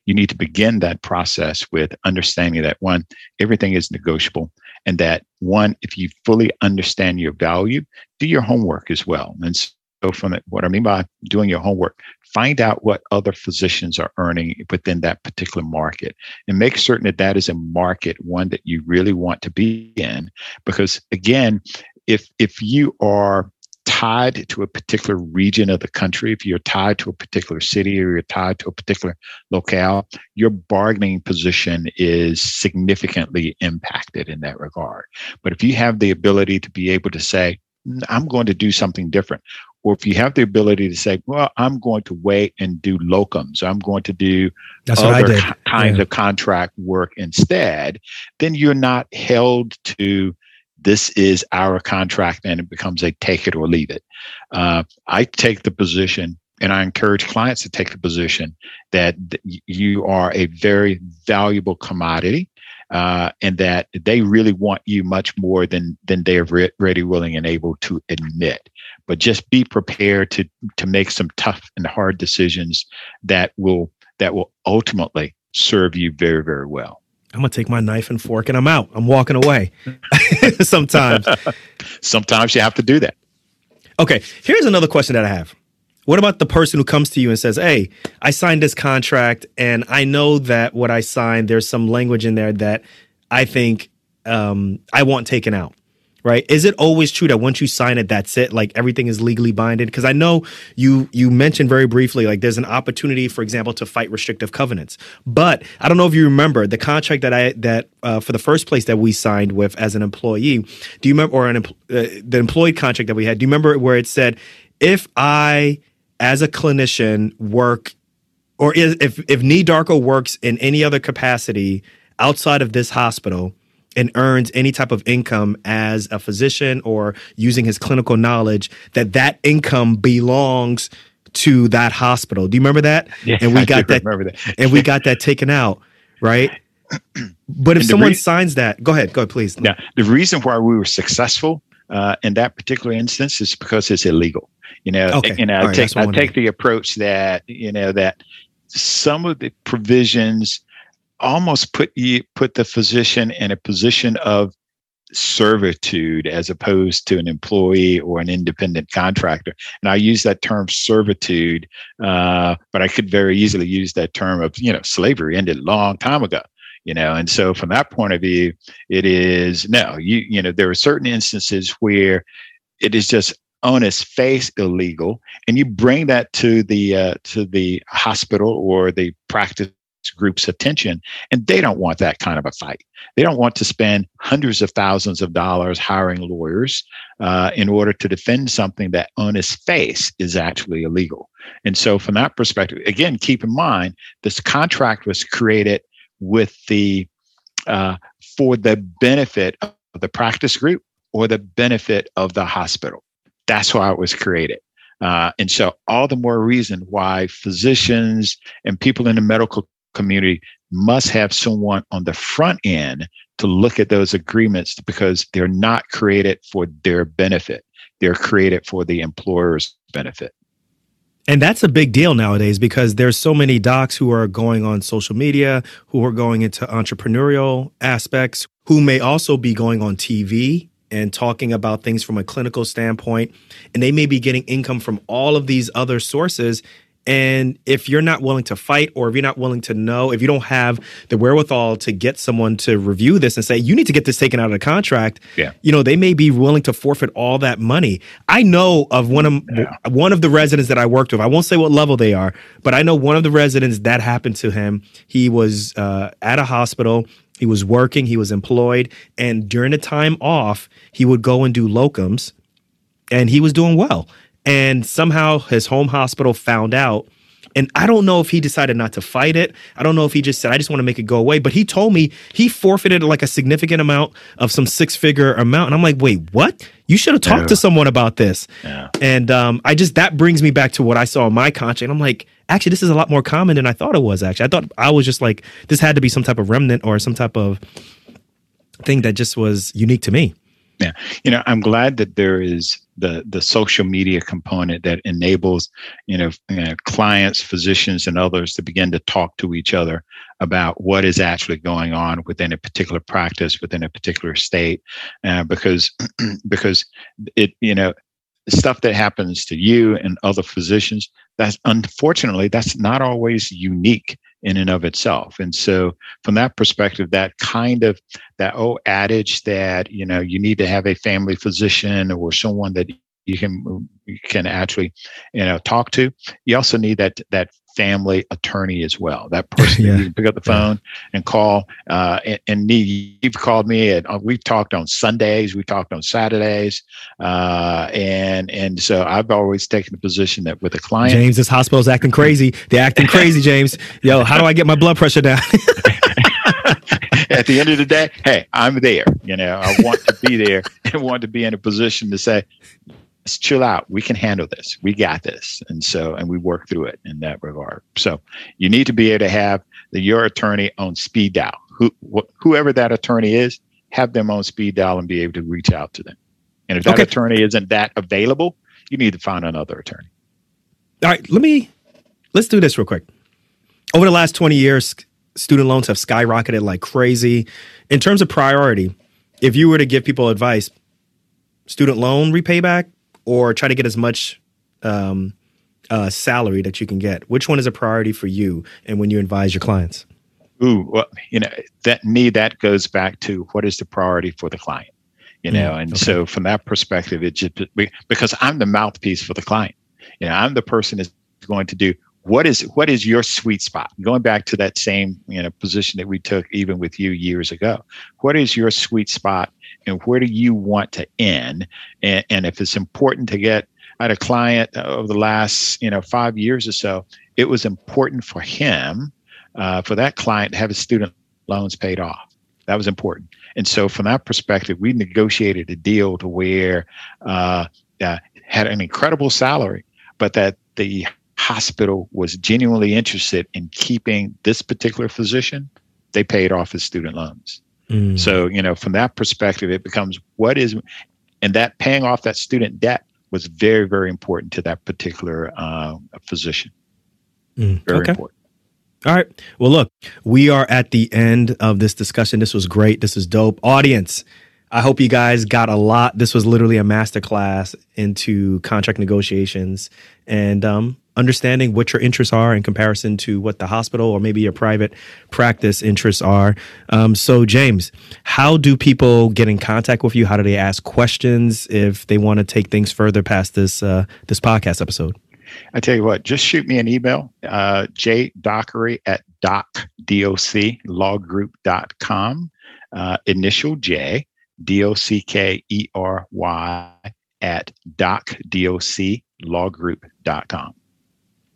you need to begin that process with understanding that one, everything is negotiable and that one if you fully understand your value do your homework as well. And so from it, what i mean by doing your homework find out what other physicians are earning within that particular market and make certain that that is a market one that you really want to be in because again if if you are tied to a particular region of the country, if you're tied to a particular city or you're tied to a particular locale, your bargaining position is significantly impacted in that regard. But if you have the ability to be able to say, I'm going to do something different, or if you have the ability to say, well, I'm going to wait and do locums, I'm going to do That's other kinds yeah. of contract work instead, then you're not held to this is our contract and it becomes a take it or leave it. Uh, I take the position and I encourage clients to take the position that you are a very valuable commodity uh, and that they really want you much more than than they're re- ready, willing, and able to admit. But just be prepared to to make some tough and hard decisions that will that will ultimately serve you very very well. I'm gonna take my knife and fork and I'm out. I'm walking away. [laughs] Sometimes. [laughs] Sometimes you have to do that. Okay, here's another question that I have. What about the person who comes to you and says, Hey, I signed this contract and I know that what I signed, there's some language in there that I think um, I want taken out right? Is it always true that once you sign it that's it? Like everything is legally binded? Because i know you you mentioned very briefly like there's an opportunity for example to fight restrictive covenants. But i don't know if you remember the contract that i that uh, for the first place that we signed with as an employee do you remember or an uh, the employee contract that we had do you remember where it said if i as a clinician work or if if Nii Darko works in any other capacity outside of this hospital and earns any type of income as a physician or using his clinical knowledge, that that income belongs to that hospital. Do you remember that? Yeah, and we got that, that. and we got that taken out, right? But if someone re- signs that, go ahead, go ahead, please. Yeah, the reason why we were successful uh, in that particular instance is because it's illegal. You know, okay. you know, I right, take I take the approach that you know that some of the provisions almost put you put the physician in a position of servitude as opposed to an employee or an independent contractor. And I use that term servitude, uh, but I could very easily use that term of, you know, slavery ended a long time ago. You know, and so from that point of view, it is no, you you know, there are certain instances where it is just on its face illegal, and you bring that to the uh, to the hospital or the practice group's attention, and they don't want that kind of a fight. They don't want to spend hundreds of thousands of dollars hiring lawyers uh, in order to defend something that on its face is actually illegal. And so, from that perspective, again, keep in mind this contract was created with the uh, for the benefit of the practice group or the benefit of the hospital. That's why it was created. Uh, and so, all the more reason why physicians and people in the medical community must have someone on the front end to look at those agreements because they're not created for their benefit. They're created for the employer's benefit. And that's a big deal nowadays because there's so many docs who are going on social media, who are going into entrepreneurial aspects, who may also be going on TV and talking about things from a clinical standpoint. And they may be getting income from all of these other sources. And if you're not willing to fight, or if you're not willing to know, if you don't have the wherewithal to get someone to review this and say, you need to get this taken out of the contract, yeah. you know, they may be willing to forfeit all that money. I know of one of yeah. one of the residents that I worked with. I won't say what level they are, but I know one of the residents that happened to him. He was uh, at a hospital. He was working, he was employed, and during the time off, he would go and do locums, and he was doing well. And somehow his home hospital found out. And I don't know if he decided not to fight it. I don't know if he just said, I just want to make it go away. But he told me he forfeited like a significant amount of some six figure amount. And I'm like, wait, what? You should have talked yeah. to someone about this. Yeah. And um, I just, that brings me back to what I saw in my contract. I'm like, actually, this is a lot more common than I thought it was, actually. I thought I was just like, this had to be some type of remnant or some type of thing that just was unique to me. Yeah, you know, I'm glad that there is the the social media component that enables you know, you know, clients, physicians, and others to begin to talk to each other about what is actually going on within a particular practice, within a particular state, uh, because [clears throat] because it you know stuff that happens to you and other physicians that's unfortunately that's not always unique in and of itself. And so, from that perspective, that kind of that old adage that you know you need to have a family physician or someone that you can you can actually you know talk to. You also need that that family attorney as well. That person [laughs] yeah. you can pick up the phone yeah. and call. Uh, and, and me, you've called me, and uh, we've talked on Sundays, we talked on Saturdays, uh, and and so I've always taken the position that with a client, James, this hospital's acting crazy. They're acting crazy, [laughs] James. Yo, how do I get my blood pressure down? [laughs] At the end of the day, hey, I'm there. You know, I want to be there and want to be in a position to say, let's chill out. We can handle this. We got this. And so, and we work through it in that regard. So you need to be able to have the, your attorney on speed dial. Who, wh- whoever that attorney is, have them on speed dial and be able to reach out to them. And if that okay. attorney isn't that available, you need to find another attorney. All right, let me let's do this real quick. Over the last 20 years, student loans have skyrocketed like crazy. In terms of priority, if you were to give people advice, student loan repayback, or try to get as much um, uh, salary that you can get? Which one is a priority for you and when you advise your clients? Ooh, well, you know, that me, that goes back to what is the priority for the client, you know? Mm, and okay. so from that perspective, it just, because I'm the mouthpiece for the client, you know, I'm the person that's going to do what is what is your sweet spot going back to that same you know position that we took even with you years ago what is your sweet spot and where do you want to end? And, and if it's important to get at a client over the last you know five years or so it was important for him uh, for that client to have his student loans paid off. That was important. And so from that perspective we negotiated a deal to where uh, uh, had an incredible salary but that the hospital was genuinely interested in keeping this particular physician. They paid off his student loans Mm. So, you know, from that perspective, it becomes what is, and that paying off that student debt was very, very important to that particular uh, physician. Mm. Very okay. important. All right. Well, look, we are at the end of this discussion. This was great. This is dope. Audience, I hope you guys got a lot. This was literally a masterclass into contract negotiations and um, understanding what your interests are in comparison to what the hospital or maybe your private practice interests are. Um, so, James, how do people get in contact with you? How do they ask questions if they want to take things further past this uh, this podcast episode? I tell you what, just shoot me an email, uh, jdockery at doc, D-O-C, lawgroup.com, uh, initial J, D-O-C-K-E-R-Y at doc, D-O-C, lawgroup.com.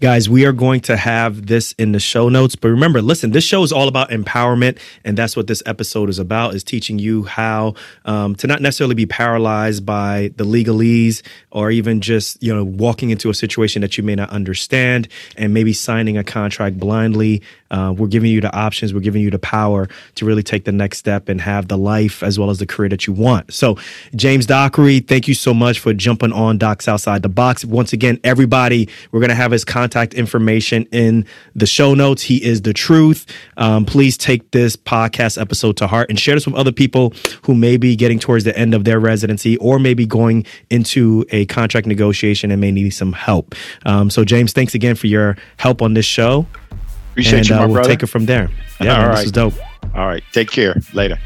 Guys, we are going to have this in the show notes. But remember, listen, this show is all about empowerment. And that's what this episode is about, is teaching you how um, to not necessarily be paralyzed by the legalese or even just, you know, walking into a situation that you may not understand and maybe signing a contract blindly. Uh, we're giving you the options. We're giving you the power to really take the next step and have the life as well as the career that you want. So, James Dockery, thank you so much for jumping on Docs Outside the Box. Once again, everybody, we're going to have his contact information in the show notes. He is the truth. Um, please take this podcast episode to heart and share this with other people who may be getting towards the end of their residency or maybe going into a contract negotiation and may need some help. Um, so, James, thanks again for your help on this show. Appreciate and, you, my uh, we'll brother. take it from there. Yeah, All man, right. this is dope. All right. Take care. Later.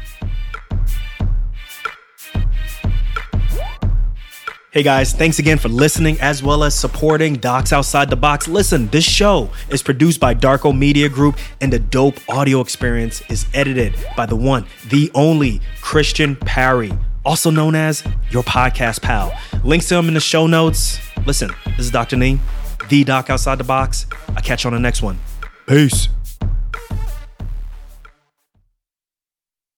Hey guys, thanks again for listening as well as supporting Docs Outside the Box. Listen, this show is produced by Darko Media Group and the dope audio experience is edited by the one, the only Christian Parry, also known as your podcast pal. Links to him in the show notes. Listen, this is Dr. Nii, the Doc Outside the Box. I'll catch you on the next one. Peace.